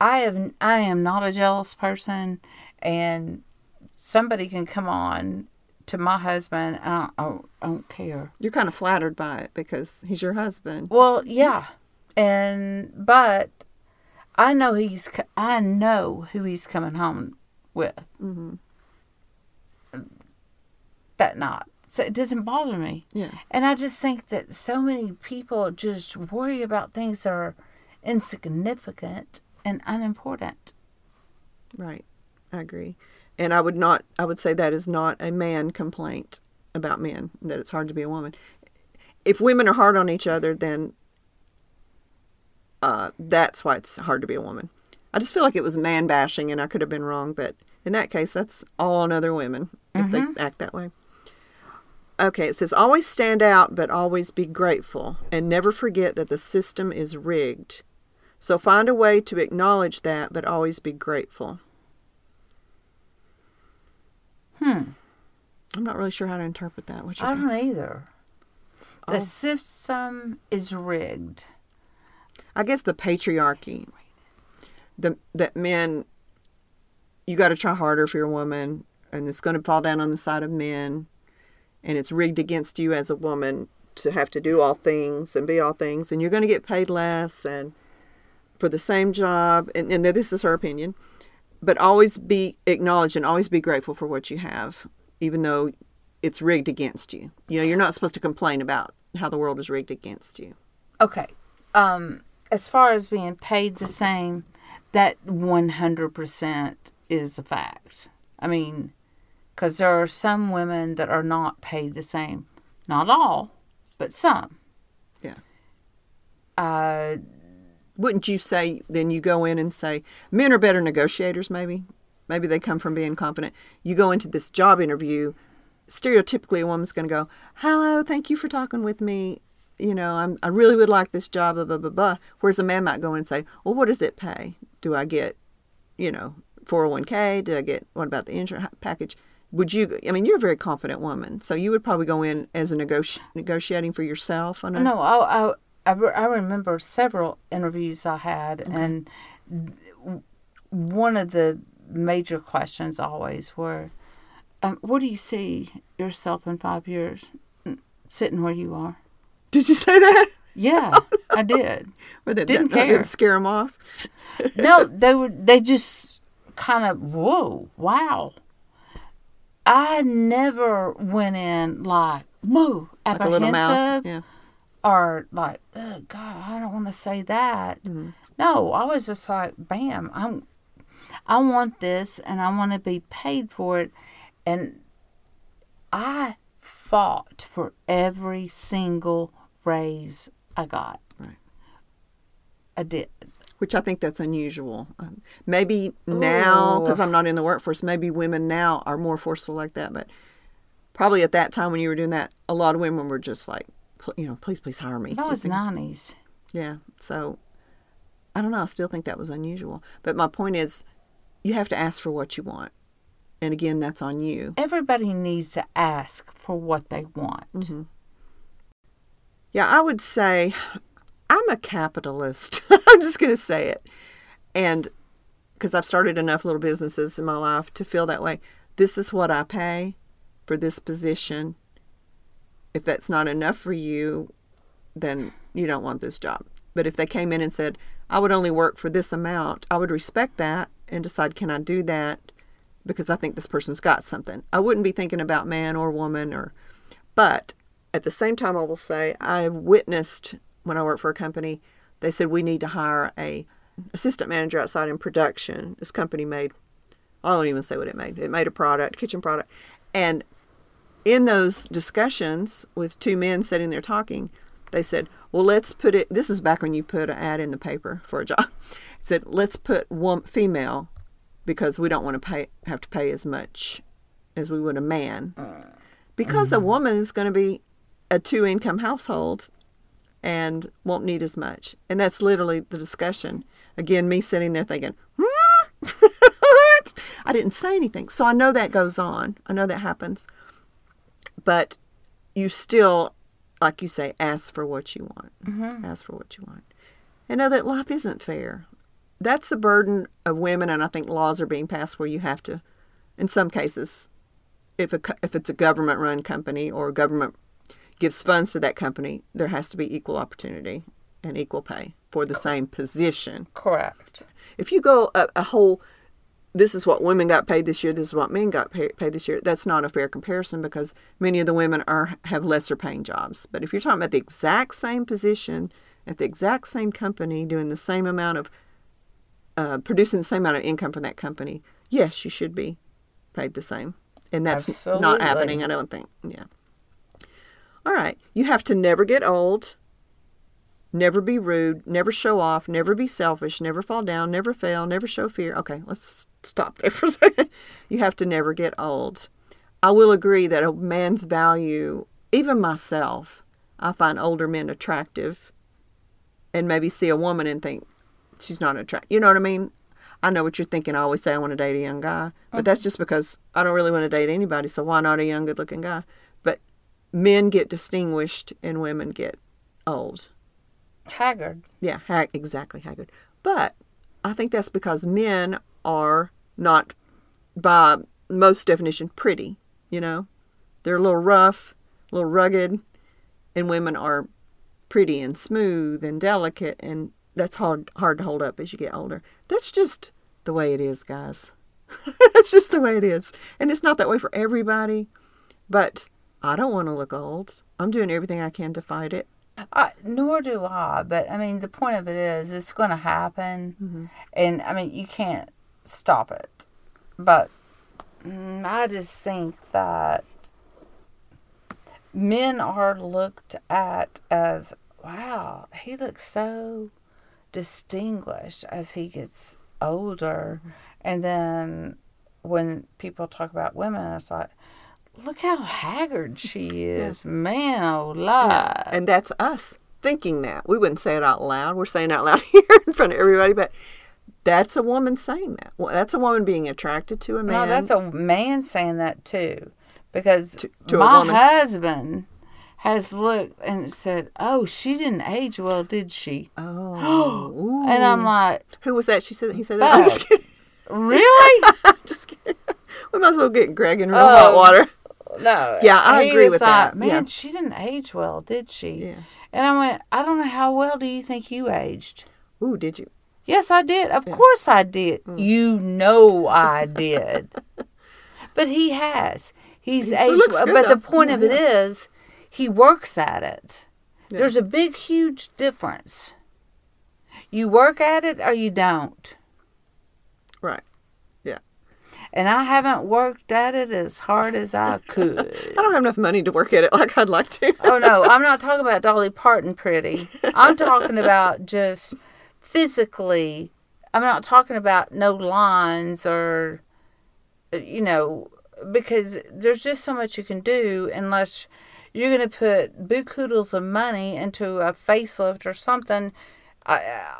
I have I am not a jealous person, and somebody can come on to my husband. And I, don't- I don't care. You're kind of flattered by it because he's your husband. Well, yeah, and but I know he's I know who he's coming home with mm-hmm. that night, so it doesn't bother me. Yeah. And I just think that so many people just worry about things that are insignificant and unimportant. Right. I agree. And I would not I would say that is not a man complaint about men, that it's hard to be a woman. If women are hard on each other, then uh, that's why it's hard to be a woman. I just feel like it was man bashing and I could have been wrong, but in that case that's all on other women if they act that way. Okay, it says always stand out but always be grateful and never forget that the system is rigged. So find a way to acknowledge that but always be grateful. Hmm. I'm not really sure how to interpret that. What you I think? don't either. The Oh. system is rigged. I guess the patriarchy. The that men you got to try harder if you're a woman and it's going to fall down on the side of men and it's rigged against you as a woman to have to do all things and be all things and you're going to get paid less and for the same job and, and this is her opinion but always be acknowledged and always be grateful for what you have even though it's rigged against you you know you're not supposed to complain about how the world is rigged against you Okay. Um, as far as being paid the same, that 100% is a fact. I mean, because there are some women that are not paid the same. Not all, but some. Yeah. Uh, wouldn't you say then you go in and say men are better negotiators maybe. Maybe they come from being confident you go into this job interview stereotypically a woman's going to go hello thank you for talking with me. You know I'm, i really would like this job blah blah blah blah. Whereas a man might go in and say well what does it pay? Do i get you know 401k do i get what about the insurance package would you i mean you're a very confident woman so you would probably go in as a negoti- negotiating for yourself on a, no, I, I, I, re- I remember several interviews I had, and w- one of the major questions always were, um, "Where do you see yourself in five years?" "Mm, Sitting where you are. did you say that Yeah, I did. Or that, Didn't that, care. scare them off No, they were. They just kind of whoa, wow. I never went in like whoa, like a little mouse apprehensive yeah or like, oh, God, I don't want to say that. Mm-hmm. No, I was just like, bam, I'm, I want this and I want to be paid for it, and I fought for every single raise I got. Right. I did. Which I think that's unusual. Um, maybe now, because I'm not in the workforce, maybe women now are more forceful like that. But probably at that time when you were doing that, a lot of women were just like, you know, please, please hire me. That was nineties. Yeah. So I don't know. I still think that was unusual. But my point is, you have to ask for what you want. And again, that's on you. Everybody needs to ask for what they want. Mm-hmm. Yeah, I would say I'm a capitalist. I'm just going to say it. And because I've started enough little businesses in my life to feel that way. This is what I pay for this position. If that's not enough for you, then you don't want this job. But if they came in and said, I would only work for this amount, I would respect that and decide, can I do that? Because I think this person's got something. I wouldn't be thinking about man or woman or, but at the same time, I will say I've witnessed when I worked for a company, they said we need to hire a assistant manager outside in production. This company made, I don't even say what it made. It made a product, kitchen product, and in those discussions with two men sitting there talking, they said, well, let's put it. This is back when you put an ad in the paper for a job. It said, let's put one female because we don't want to pay have to pay as much as we would a man. Mm. Because a mm-hmm. woman is going to be a two income household and won't need as much. And that's literally the discussion. Again, me sitting there thinking, what? I didn't say anything. So I know that goes on. I know that happens. But you still, like you say, ask for what you want. Mm-hmm. Ask for what you want. And know that life isn't fair. That's the burden of women, and I think laws are being passed where you have to, in some cases, if a, if it's a government run company or a government gives funds to that company, there has to be equal opportunity and equal pay for the same position. Correct. If you go a, a whole, this is what women got paid this year, this is what men got pay, paid this year, that's not a fair comparison because many of the women are have lesser paying jobs. But if you're talking about the exact same position at the exact same company doing the same amount of, uh, producing the same amount of income from that company, yes, you should be paid the same. And that's not happening, I don't think. Yeah. All right. You have to never get old, never be rude, never show off, never be selfish, never fall down, never fail, never show fear. Okay, let's stop there for a second. You have to never get old. I will agree that a man's value, even myself, I find older men attractive and maybe see a woman and think she's not attractive. You know what I mean? I know what you're thinking. I always say I want to date a young guy, but mm. that's just because I don't really want to date anybody. So why not a young, good-looking guy? Men get distinguished and women get old. Haggard. Yeah, ha- exactly, Haggard. But I think that's because men are not, by most definition, pretty. You know, they're a little rough, a little rugged, and women are pretty and smooth and delicate, and that's hard hard to hold up as you get older. That's just the way it is, guys. That's just the way it is, and it's not that way for everybody. But I don't want to look old. I'm doing everything I can to fight it. I, nor do I. But I mean, the point of it is, it's going to happen, and I mean, you can't stop it. But mm, I just think that men are looked at as, wow, he looks so distinguished as he gets older, and then when people talk about women, it's like. Look how haggard she is, man! Oh, Lord. And that's us thinking that. We wouldn't say it out loud. We're saying it out loud here in front of everybody, but that's a woman saying that. Well, That's a woman being attracted to a man. No, that's a man saying that too, because to a my husband has looked and said, "Oh, she didn't age well, did she?" Oh. And I'm like, who was that? She said. He said that. I'm just kidding. "Really? I'm just kidding. We might as well get Greg in real oh. hot Oh. water. No." Yeah, I He agree was with like, that. Man, Yeah. she didn't age well, did she? Yeah. And I went, "I don't know how well do you think you aged?" Ooh, did you? Yes, I did. Of course I did. Mm. You know I did. but he has. He's He aged well. But the point Yeah, of it is, he works at it. There's a big, huge difference. You work at it or you don't. And I haven't worked at it as hard as I could. I don't have enough money to work at it like I'd like to. oh no, I'm not talking about Dolly Parton pretty. I'm talking about just physically. I'm not talking about no lines or uh, you know because there's just so much you can do unless you're going to put bukoodles of money into a facelift or something. I,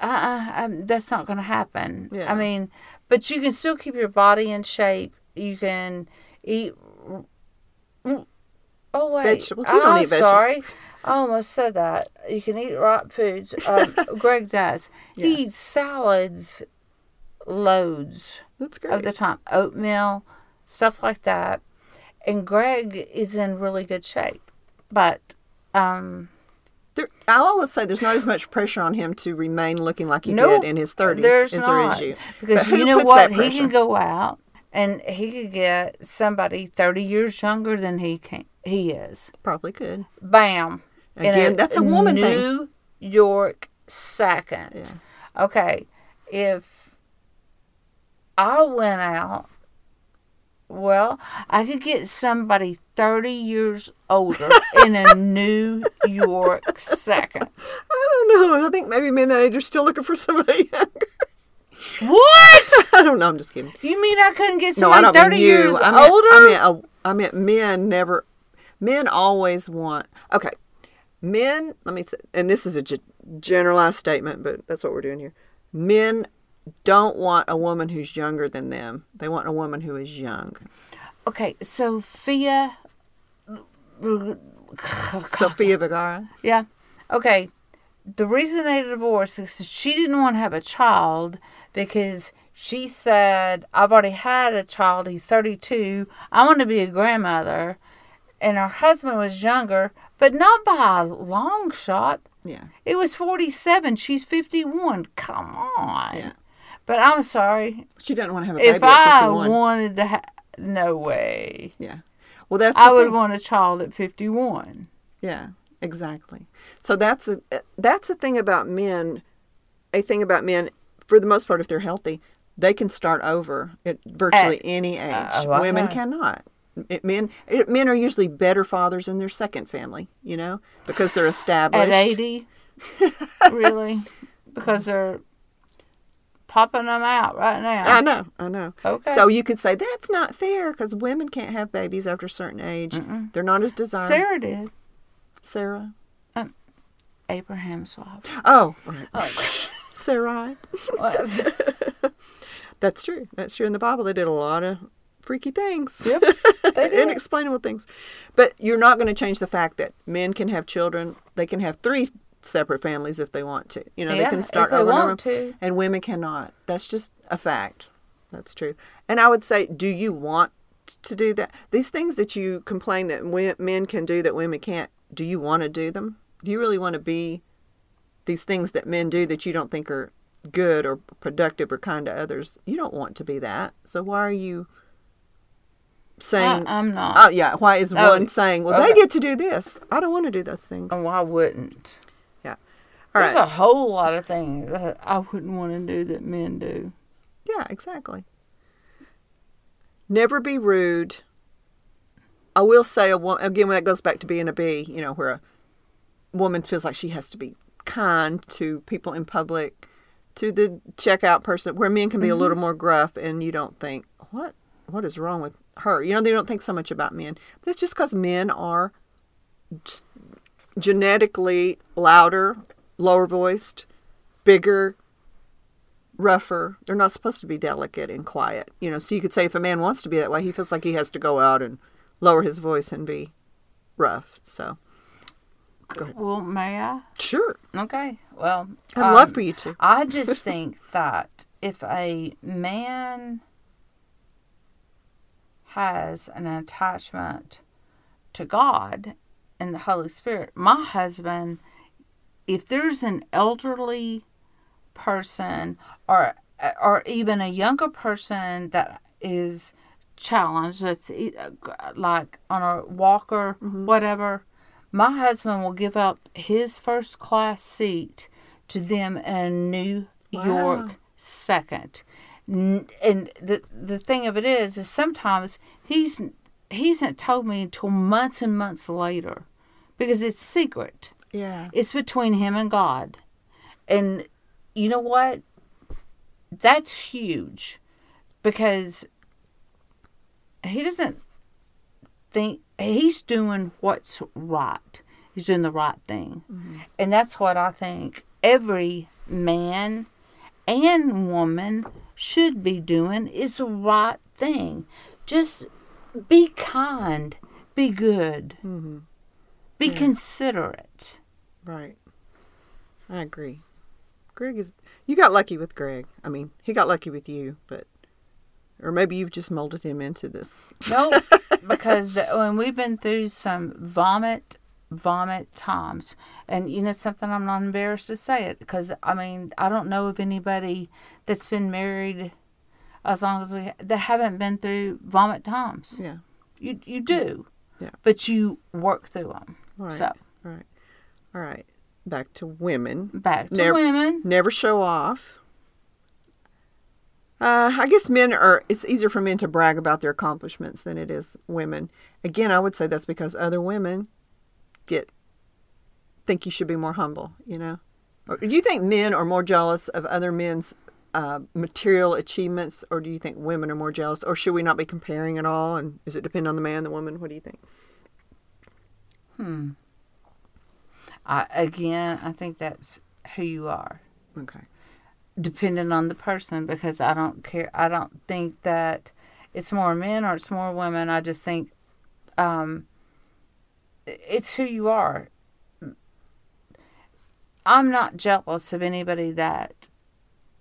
uh, I, that's not going to happen. Yeah. I mean, but you can still keep your body in shape. You can eat. Oh wait, Vegetables. We don't I'm eat vegetables. sorry. I almost said that. You can eat right foods. Um, Greg does. Yeah. He eats salads, loads That's great. of the time, oatmeal, stuff like that. And Greg is in really good shape, but um, There, I'll always say there's not as much pressure on him to remain looking like he Nope, did in his 30s there's as there is not you. because you know what? He can go out and he could get somebody thirty years younger than he can. He is. Probably could. Bam. In Again, that's a woman thing. New York second. Okay, if I went out, well, I could get somebody thirty years older in a New York second. I don't know. I think maybe men that age are still looking for somebody younger. What? I don't know. I'm just kidding. You mean I couldn't get No, I somebody don't mean thirty you. years I meant, older? I meant, uh, I meant men never. Men always want. Okay, men. Let me say, and this is a generalized statement, but that's what we're doing here. Men don't want a woman who's younger than them. They want a woman who is young. okay, Sofia. Sofia Vergara. Yeah. Okay. The reason they divorced is she didn't want to have a child because she said, I've already had a child. He's 32. I want to be a grandmother. And her husband was younger, but not by a long shot. Yeah. It was 47. She's 51. Come on. Yeah. But I'm sorry. She doesn't want to have a baby If at I wanted to have. No way. yeah. Well, that's. I would thing. want a child at 51. Yeah, exactly. So that's a that's a thing about men. A thing about men, for the most part, if they're healthy, they can start over at virtually At- any age. uh, Women cannot. It, men it, men are usually better fathers in their second family, you know, because they're established. At 80? really? Because they're popping them out right now. I know, I know. Okay. So you could say that's not fair because women can't have babies after a certain age. They're not as desired. Sarah did. Sarah. Um, Abraham's wife. Oh, right. Oh, Sarai. What? That's true. That's true. In the Bible, they did a lot of freaky things. Yep, they did. Inexplainable things. But you're not going to change the fact that men can have children. They can have three separate families if they want to. You know, Yeah, they can if start they over and want to. And women cannot. That's just a fact. That's true. And I would say, do you want to do that? These things that you complain that men can do that women can't, do you want to do them? Do you really want to be these things that men do that you don't think are good or productive or kind to others? You don't want to be that. So why are you saying, I, I'm not. oh, yeah, why is Oh, one saying, well, they get to do this? I don't want to do those things. Oh, I wouldn't. All There's right. a whole lot of things that I wouldn't want to do that men do. Yeah, exactly. Never be rude. I will say a woman again when that goes back to being a bee, you know, where a woman feels like she has to be kind to people in public, to the checkout person, where men can be a little mm-hmm. more gruff, and you don't think what what is wrong with her. You know, they don't think so much about men. That's just because men are genetically louder, lower voiced, bigger, rougher. They're not supposed to be delicate and quiet. You know, so you could say if a man wants to be that way, he feels like he has to go out and lower his voice and be rough. So, go ahead. Well, may I? Sure. Okay. Well, I'd um, love for you to. I just think that if a man has an attachment to God and the Holy Spirit, my husband, if there's an elderly person or or even a younger person that is challenged, that's like on a walker, mm-hmm. whatever, my husband will give up his first class seat to them in New York second. And the the thing of it is, is sometimes he's he hasn't told me until months and months later, because it's secret. Yeah. It's between him and God. And you know what? That's huge because he doesn't think he's doing what's right. He's doing the right thing. Mm-hmm. And that's what I think every man and woman should be doing is the right thing. Just be kind, be good, mm-hmm. be considerate. Right. I agree. Greg is. You got lucky with Greg. I mean, he got lucky with you, but. Or maybe you've just molded him into this. No, because the, when we've been through some vomit, vomit times, and you know something, I'm not embarrassed to say it because I mean I don't know of anybody that's been married as long as we that haven't been through vomit times. Yeah. You you do, Yeah. but you work through them. Right. So Right. All right. Back to women. back to Never- women. Never show off. Uh, I guess men are. It's easier for men to brag about their accomplishments than it is women. Again, I would say that's because other women get think you should be more humble. You know, or do you think men are more jealous of other men's uh, material achievements, or do you think women are more jealous, or should we not be comparing at all? And does it depend on the man, the woman? What do you think? I, again, I think that's who you are. Okay. depending on the person because I don't care. I don't think that it's more men or it's more women. I just think um, it's who you are. I'm not jealous of anybody that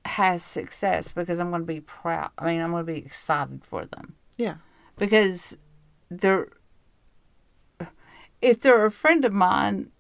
has success because I'm going to be proud. I mean, I'm going to be excited for them Yeah. because they're. If they're a friend of mine,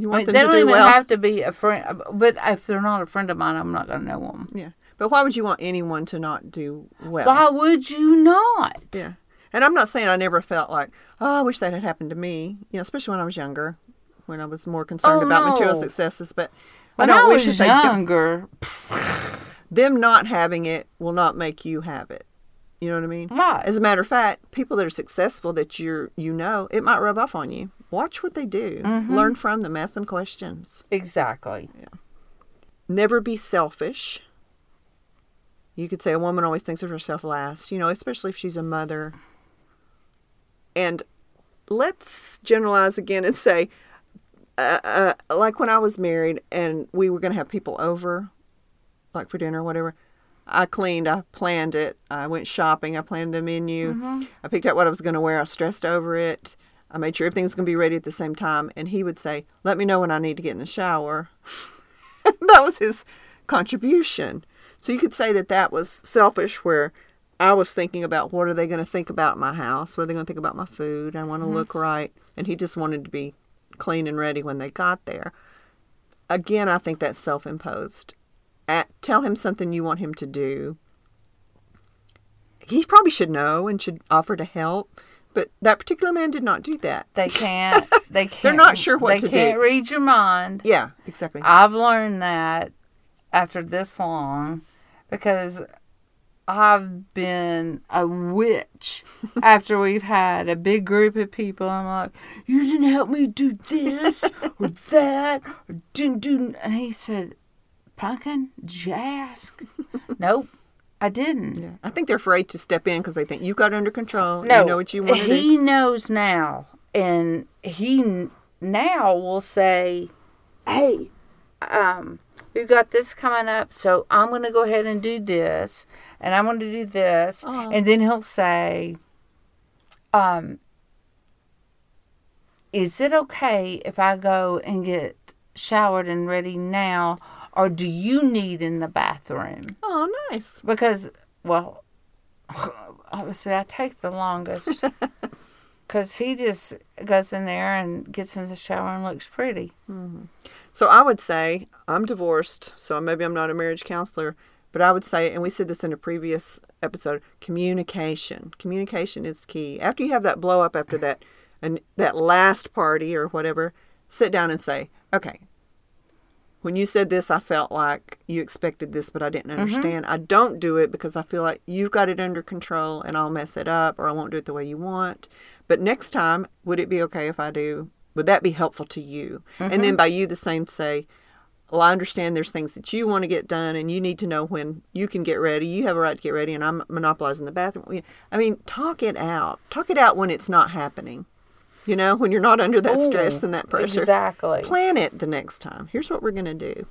You I mean, them they to don't do even well. have to be a friend. Uh, but if they're not a friend of mine, I'm not going to know them. Yeah. But why would you want anyone to not do well? Why would you not? Yeah. And I'm not saying I never felt like, oh, I wish that had happened to me. You know, especially when I was younger, when I was more concerned Oh, about material no. successes. But When I I, don't wish was that younger, them not having it will not make you have it. You know what I mean? Right. As a matter of fact, people that are successful that you're you know, it might rub off on you. Watch what they do. Mm-hmm. Learn from them. Ask them questions. exactly. Never be selfish. You could say a woman always thinks of herself last, you know, especially if she's a mother. And let's generalize again and say, uh, uh, like when I was married and we were going to have people over, like for dinner or whatever, I cleaned, I planned it, I went shopping, I planned the menu, I picked out what I was going to wear, I stressed over it, I made sure everything was going to be ready at the same time. And he would say, Let me know when I need to get in the shower. that was his contribution. So you could say that that was selfish, where I was thinking about what are they going to think about my house? What are they going to think about my food? I want to mm-hmm. look right. And he just wanted to be clean and ready when they got there. Again, I think that's self imposed. Tell him something you want him to do. He probably should know and should offer to help. But that particular man did not do that. They can't. They can't. They're not sure what to do. They can't read your mind. Yeah, exactly. I've learned that after this long because I've been a witch after we've had a big group of people. I'm like, you didn't help me do this or that or didn't do. And he said, Pumpkin, did you ask? nope, I didn't. Yeah. I think they're afraid to step in because they think you've got it under control. No, you know what you want to do. he knows now, and he n- now will say, "Hey, um, we've got this coming up, so I'm going to go ahead and do this, and I'm going to do this," and then he'll say, "Um, is it okay if I go and get showered and ready now, or do you need in the bathroom?" Oh, nice. because well obviously i take the longest because he just goes in there and gets in the shower and looks pretty mm-hmm. So I would say I'm divorced, so maybe I'm not a marriage counselor, but I would say, and we said this in a previous episode, communication. Communication is key. After you have that blow up after that, and that last party or whatever, sit down and say, okay. When you said this, I felt like you expected this, but I didn't mm-hmm. understand. I don't do it because I feel like you've got it under control and I'll mess it up or I won't do it the way you want. But next time, would it be okay if I do? Would that be helpful to you? And then mm-hmm. by you, the same say, well, I understand there's things that you want to get done and you need to know when you can get ready. You have a right to get ready and I'm monopolizing the bathroom. I mean, talk it out. Talk it out when it's not happening. You know, when you're not under that stress and that pressure. exactly Plan it the next time. Here's what we're going to do.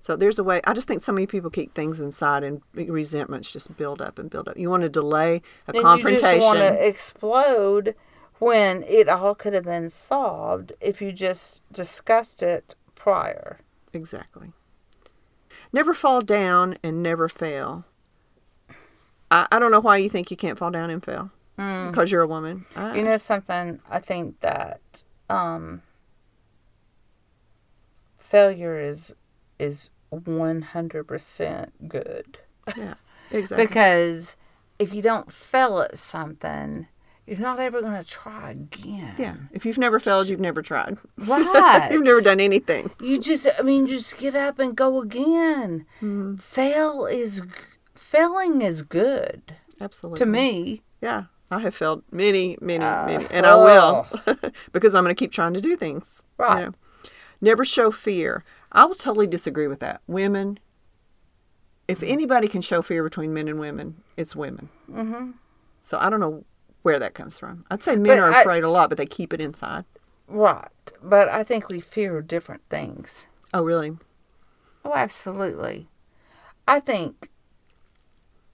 So there's a way. I just think so many people keep things inside and resentments just build up and build up. You want to delay a you confrontation. just want to explode when it all could have been solved if you just discussed it prior Exactly. Never fall down and never fail. I, I don't know why you think you can't fall down and fail. Because you're a woman. I, you know something i think that um failure is is 100% good yeah, exactly. Because if you don't fail at something, you're not ever going to try again. yeah. If you've never failed, you've never tried. Right. you've never done anything. You just, I mean, just get up and go again. Mm-hmm. Fail is, failing is good Absolutely. to me. Yeah. I have failed many, many, many, and I will because I'm going to keep trying to do things. you Right. know. Never show fear. I will totally disagree with that. Women, if anybody can show fear between men and women, it's women. Mm-hmm. So I don't know where that comes from. I'd say men But are afraid a lot, but they keep it inside. Right. But I think we fear different things. Oh, really? Oh, absolutely. I think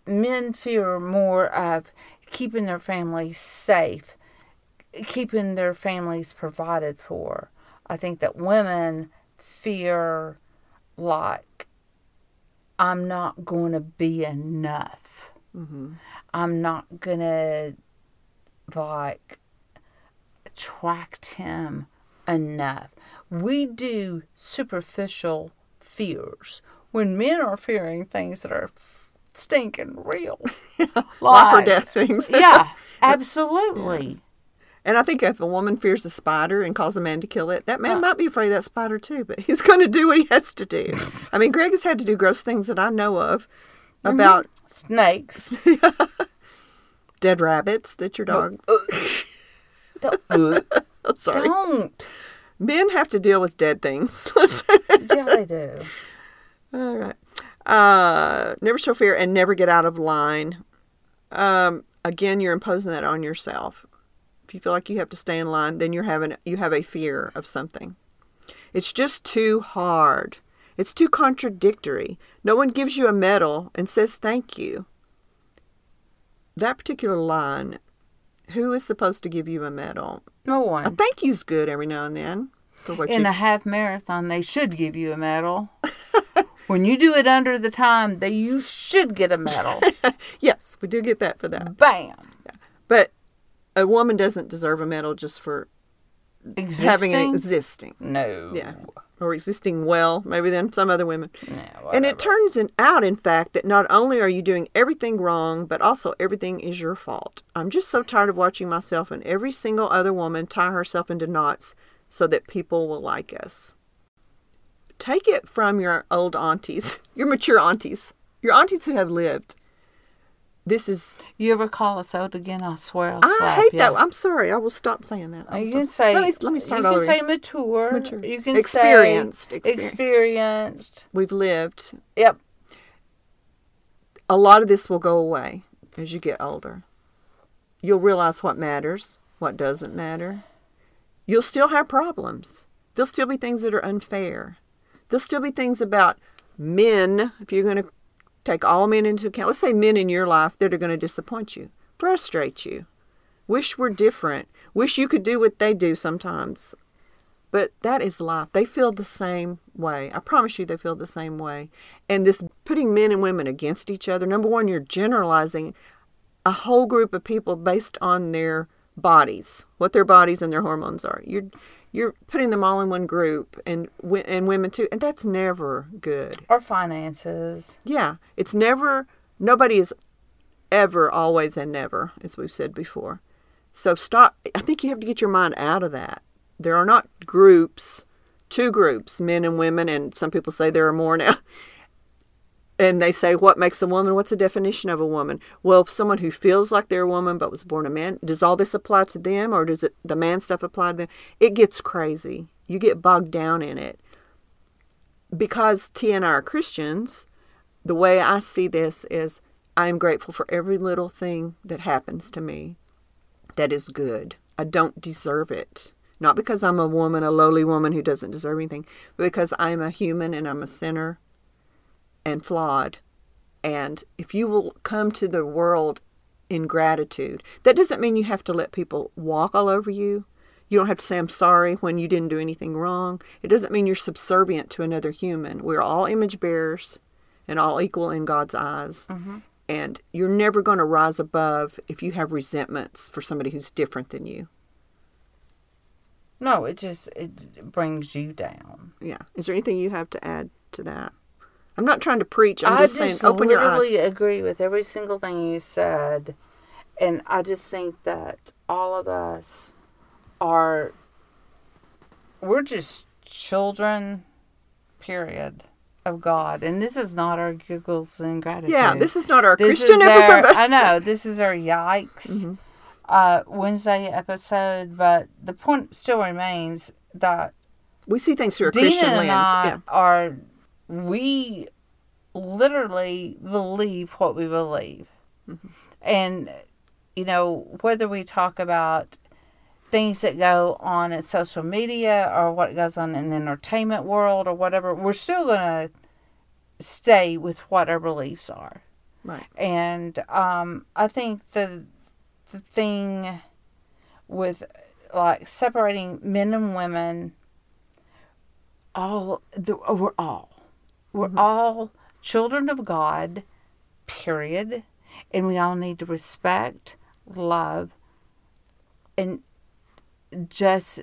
men fear more of keeping their families safe, keeping their families provided for. I think that women fear like I'm not going to be enough. Mm-hmm. I'm not going to like attract him enough. We do superficial fears when men are fearing things that are stinking real. Life or death things. yeah, absolutely. And I think if a woman fears a spider and calls a man to kill it, that man might be afraid of that spider too, but he's going to do what he has to do. I mean, Greg has had to do gross things that I know of mm-hmm. about Snakes. dead rabbits that your dog. Don't, Oh, sorry. don't. Men have to deal with dead things. Yeah, they do. All right. Uh, never show fear and never get out of line. Um, again, you're imposing that on yourself. If you feel like you have to stay in line, then you're having you have a fear of something. It's just too hard. It's too contradictory. No one gives you a medal and says thank you. That particular line, who is supposed to give you a medal? No one. A thank you's good every now and then for what In you a half marathon, they should give you a medal. when you do it under the time, that you should get a medal. Yes, we do get that for that. Bam. But a woman doesn't deserve a medal just for Existing? having an existing. no. Yeah. Or existing well, maybe than some other women. No, And it turns in, out, in fact, that not only are you doing everything wrong, but also everything is your fault. I'm just so tired of watching myself and every single other woman tie herself into knots so that people will like us. Take it from your old aunties, your mature aunties, your aunties who have lived. This is You ever call us out again? I swear I'll I hate you. that. I'm sorry. I will stop saying that. I will You can say. Let me, let me start You can say mature. Mature. You can Experienced. say Exper- experienced. We've lived. Yep. A lot of this will go away as you get older. You'll realize what matters, what doesn't matter. You'll still have problems. There'll still be things that are unfair. There'll still be things about men, if you're going to take all men into account. Let's say men in your life that are going to disappoint you, frustrate you, wish we're different, wish you could do what they do sometimes. But that is life. They feel the same way. I promise you, they feel the same way. And this putting men and women against each other, number one, you're generalizing a whole group of people based on their bodies, what their bodies and their hormones are. You're you're putting them all in one group, and and women too, and that's never good. Or finances. Yeah, it's never. Nobody is ever, always, and never, as we've said before. So stop. I think you have to get your mind out of that. There are not groups, two groups, men and women, and some people say there are more now. And they say, what makes a woman? What's the definition of a woman? Well, someone who feels like they're a woman but was born a man. Does all this apply to them, or does it the man stuff apply to them? It gets crazy. You get bogged down in it. Because T and I are Christians, the way I see this is I am grateful for every little thing that happens to me that is good. I don't deserve it. Not because I'm a woman, a lowly woman who doesn't deserve anything, but because I'm a human and I'm a sinner and flawed. And if you will come to the world in gratitude, that doesn't mean you have to let people walk all over you. You don't have to say, I'm sorry when you didn't do anything wrong. It doesn't mean you're subservient to another human. We're all image bearers and all equal in God's eyes. Mm-hmm. And you're never going to rise above if you have resentments for somebody who's different than you. No, it just it brings you down. Yeah. Is there anything you have to add to that? I'm not trying to preach. I'm I just, just saying, open your eyes. I literally agree with every single thing you said, and I just think that all of us are we're just children, period, of God, and this is not our giggles and gratitude. Yeah, this is not our This Christian episode. Our, I know this is our yikes. Mm-hmm. uh, Wednesday episode, but the point still remains that We see things through a Dena Christian lens. Yeah. are we literally believe what we believe, Mm-hmm. and you know whether we talk about things that go on in social media or what goes on in the entertainment world or whatever, we're still gonna stay with what our beliefs are. Right. And um, I think the the thing with like separating men and women, all the, we're all we're mm-hmm. all children of God, period, and we all need to respect, love, and just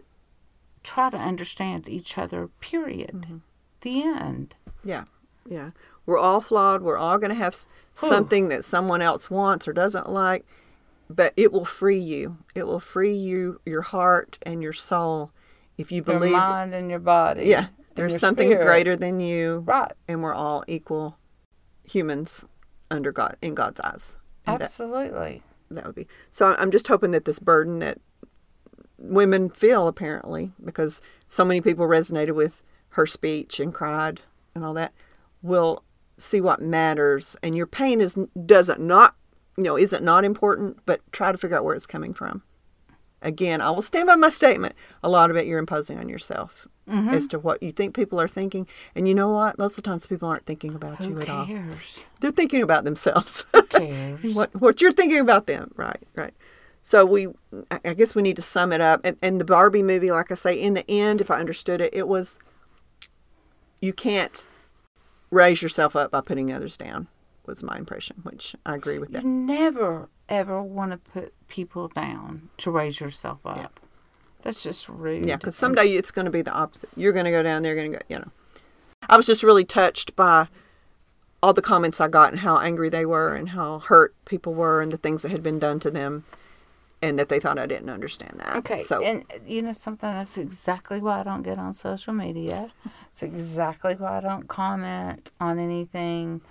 try to understand each other. Period. Mm-hmm. The end. Yeah, yeah. We're all flawed. We're all going to have s- something that someone else wants or doesn't like, but it will free you. It will free you, your heart and your soul, if you Your believe. that- mind and your body. yeah, there's something spirit. greater than you, Right. and we're all equal humans under God in God's eyes. And that, Absolutely. that would be so. I'm just hoping that this burden that women feel apparently because so many people resonated with her speech and cried and all that will see what matters and your pain is doesn't not you know isn't not important but try to figure out where it's coming from again i will stand by my statement. A lot of it you're imposing on yourself mm-hmm. as to what you think people are thinking. And you know what? Most of the times people aren't thinking about Who you at all. they're thinking about themselves. Who cares? what what you're thinking about them. Right right. So we i I guess we need to sum it up. And, and the barbie movie like i say in the end if i understood it it was you can't raise yourself up by putting others down was my impression which i agree with You that never ever want to put people down to raise yourself up. That's just rude. yeah because someday it's going to be the opposite you're going to go down they're going to go you know i was just really touched by all the comments i got and how angry they were and how hurt people were and the things that had been done to them and that they thought i didn't understand that Okay, so and uh, you know something? That's exactly why I don't get on social media. It's exactly why I don't comment on anything,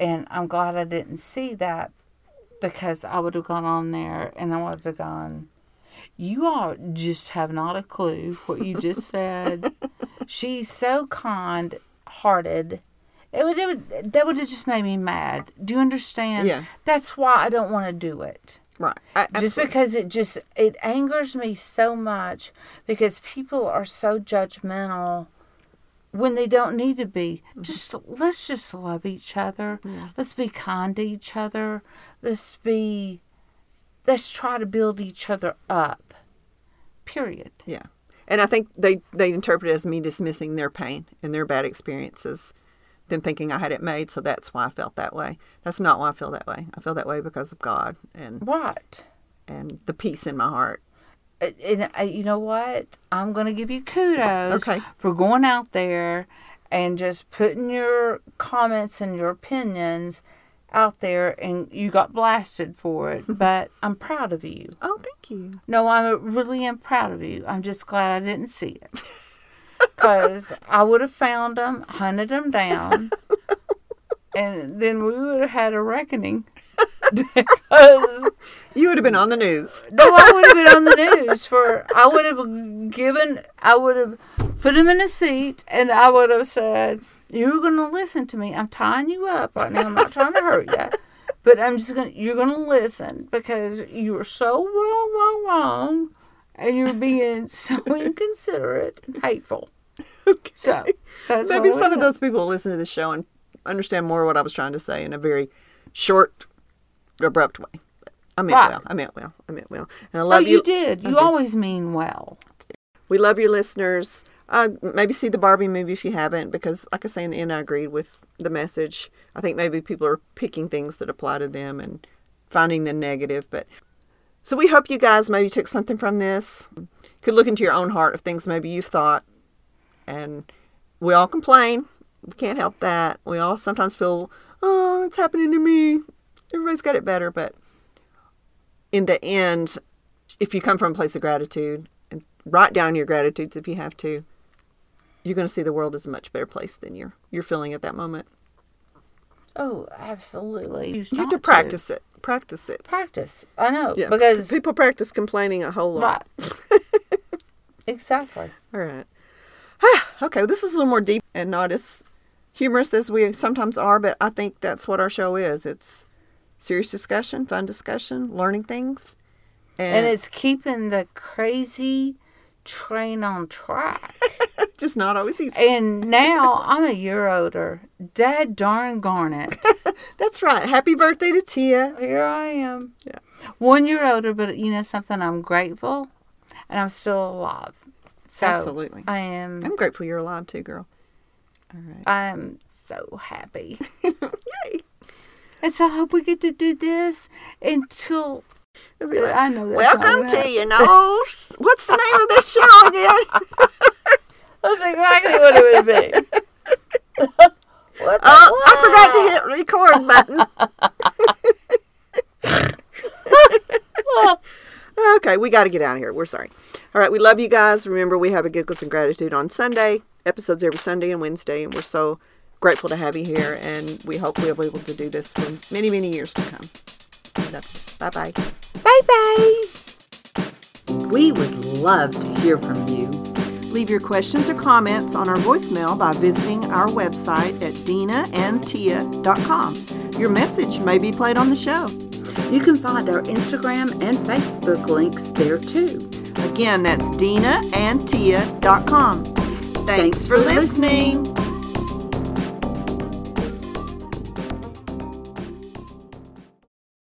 and I'm glad I didn't see that because I would have gone on there and I would have gone. You all just have not a clue what you just said. She's so kind hearted. It would, it would that would have just made me mad. Do you understand? Yeah. That's why I don't want to do it right I, just because it just it angers me so much because people are so judgmental when they don't need to be mm-hmm. just let's just love each other let's be kind to each other let's be let's try to build each other up period Yeah. And I think they, they interpret it as me dismissing their pain and their bad experiences, them thinking I had it made, so that's why I felt that way. That's not why I feel that way. I feel that way because of God and, what? and the peace in my heart. And, uh, you know what? I'm going to give you kudos Okay. for going out there and just putting your comments and your opinions out there, and you got blasted for it. but I'm proud of you. Oh, thank you. No, I really am proud of you. I'm just glad I didn't see it. Because I would have found them, hunted them down, and then we would have had a reckoning. Because You would have been on the news. no, I would have been on the news for. I would have given. I would have put him in a seat, and I would have said, "You're going to listen to me. I'm tying you up right now. I'm not trying to hurt you, but I'm just going. to You're going to listen because you are so wrong, wrong, wrong, and you're being so inconsiderate and hateful." Okay. So that's Maybe some of those people listen to the show and understand more what I was trying to say in a very short, abrupt way. I meant Right. well. I meant well. I meant well. And I Oh, love you did. You I did. always mean well. We love your listeners. Uh, maybe see the Barbie movie if you haven't, because, like I say in the end, I agreed with the message. I think maybe people are picking things that apply to them and finding the negative. But so we hope you guys maybe took something from this. Could look into your own heart of things maybe you've thought. And we all complain. We can't help that. We all sometimes feel, oh, it's happening to me. Everybody's got it better. But in the end, if you come from a place of gratitude and write down your gratitudes if you have to, you're going to see the world as a much better place than you're you're feeling at that moment. Oh, absolutely. You have to practice it. Practice it. Practice. I know Yeah, because people practice complaining a whole lot. right. exactly. All right. okay, well, this is a little more deep and not as humorous as we sometimes are, but I think that's what our show is. It's serious discussion, fun discussion, learning things. And it's keeping the crazy train on track. just not always easy. and now I'm a year older. Dad darn garnet. That's right. Happy birthday to Tia. Here I am. Yeah. One year older, but you know something? I'm grateful and I'm still alive. So Absolutely. I am I'm grateful you're alive too, girl. All right. I'm so happy. Yay. And so I hope we get to do this until like, I know Welcome to you know what's the name of this show again? That's exactly what it would be. what the Oh, I forgot to hit record button. okay, we got to get out of here. We're sorry. All right, we love you guys. Remember, we have a Giggles and Gratitude on Sunday, episodes every Sunday and Wednesday, and we're so grateful to have you here, and we hope we'll be able to do this for many, many years to come. Bye bye. Bye bye. We would love to hear from you. Leave your questions or comments on our voicemail by visiting our website at denaandtia.com. Your message may be played on the show. You can find our Instagram and Facebook links there too. Again, that's denaandtia.com. Thanks, Thanks for for listening.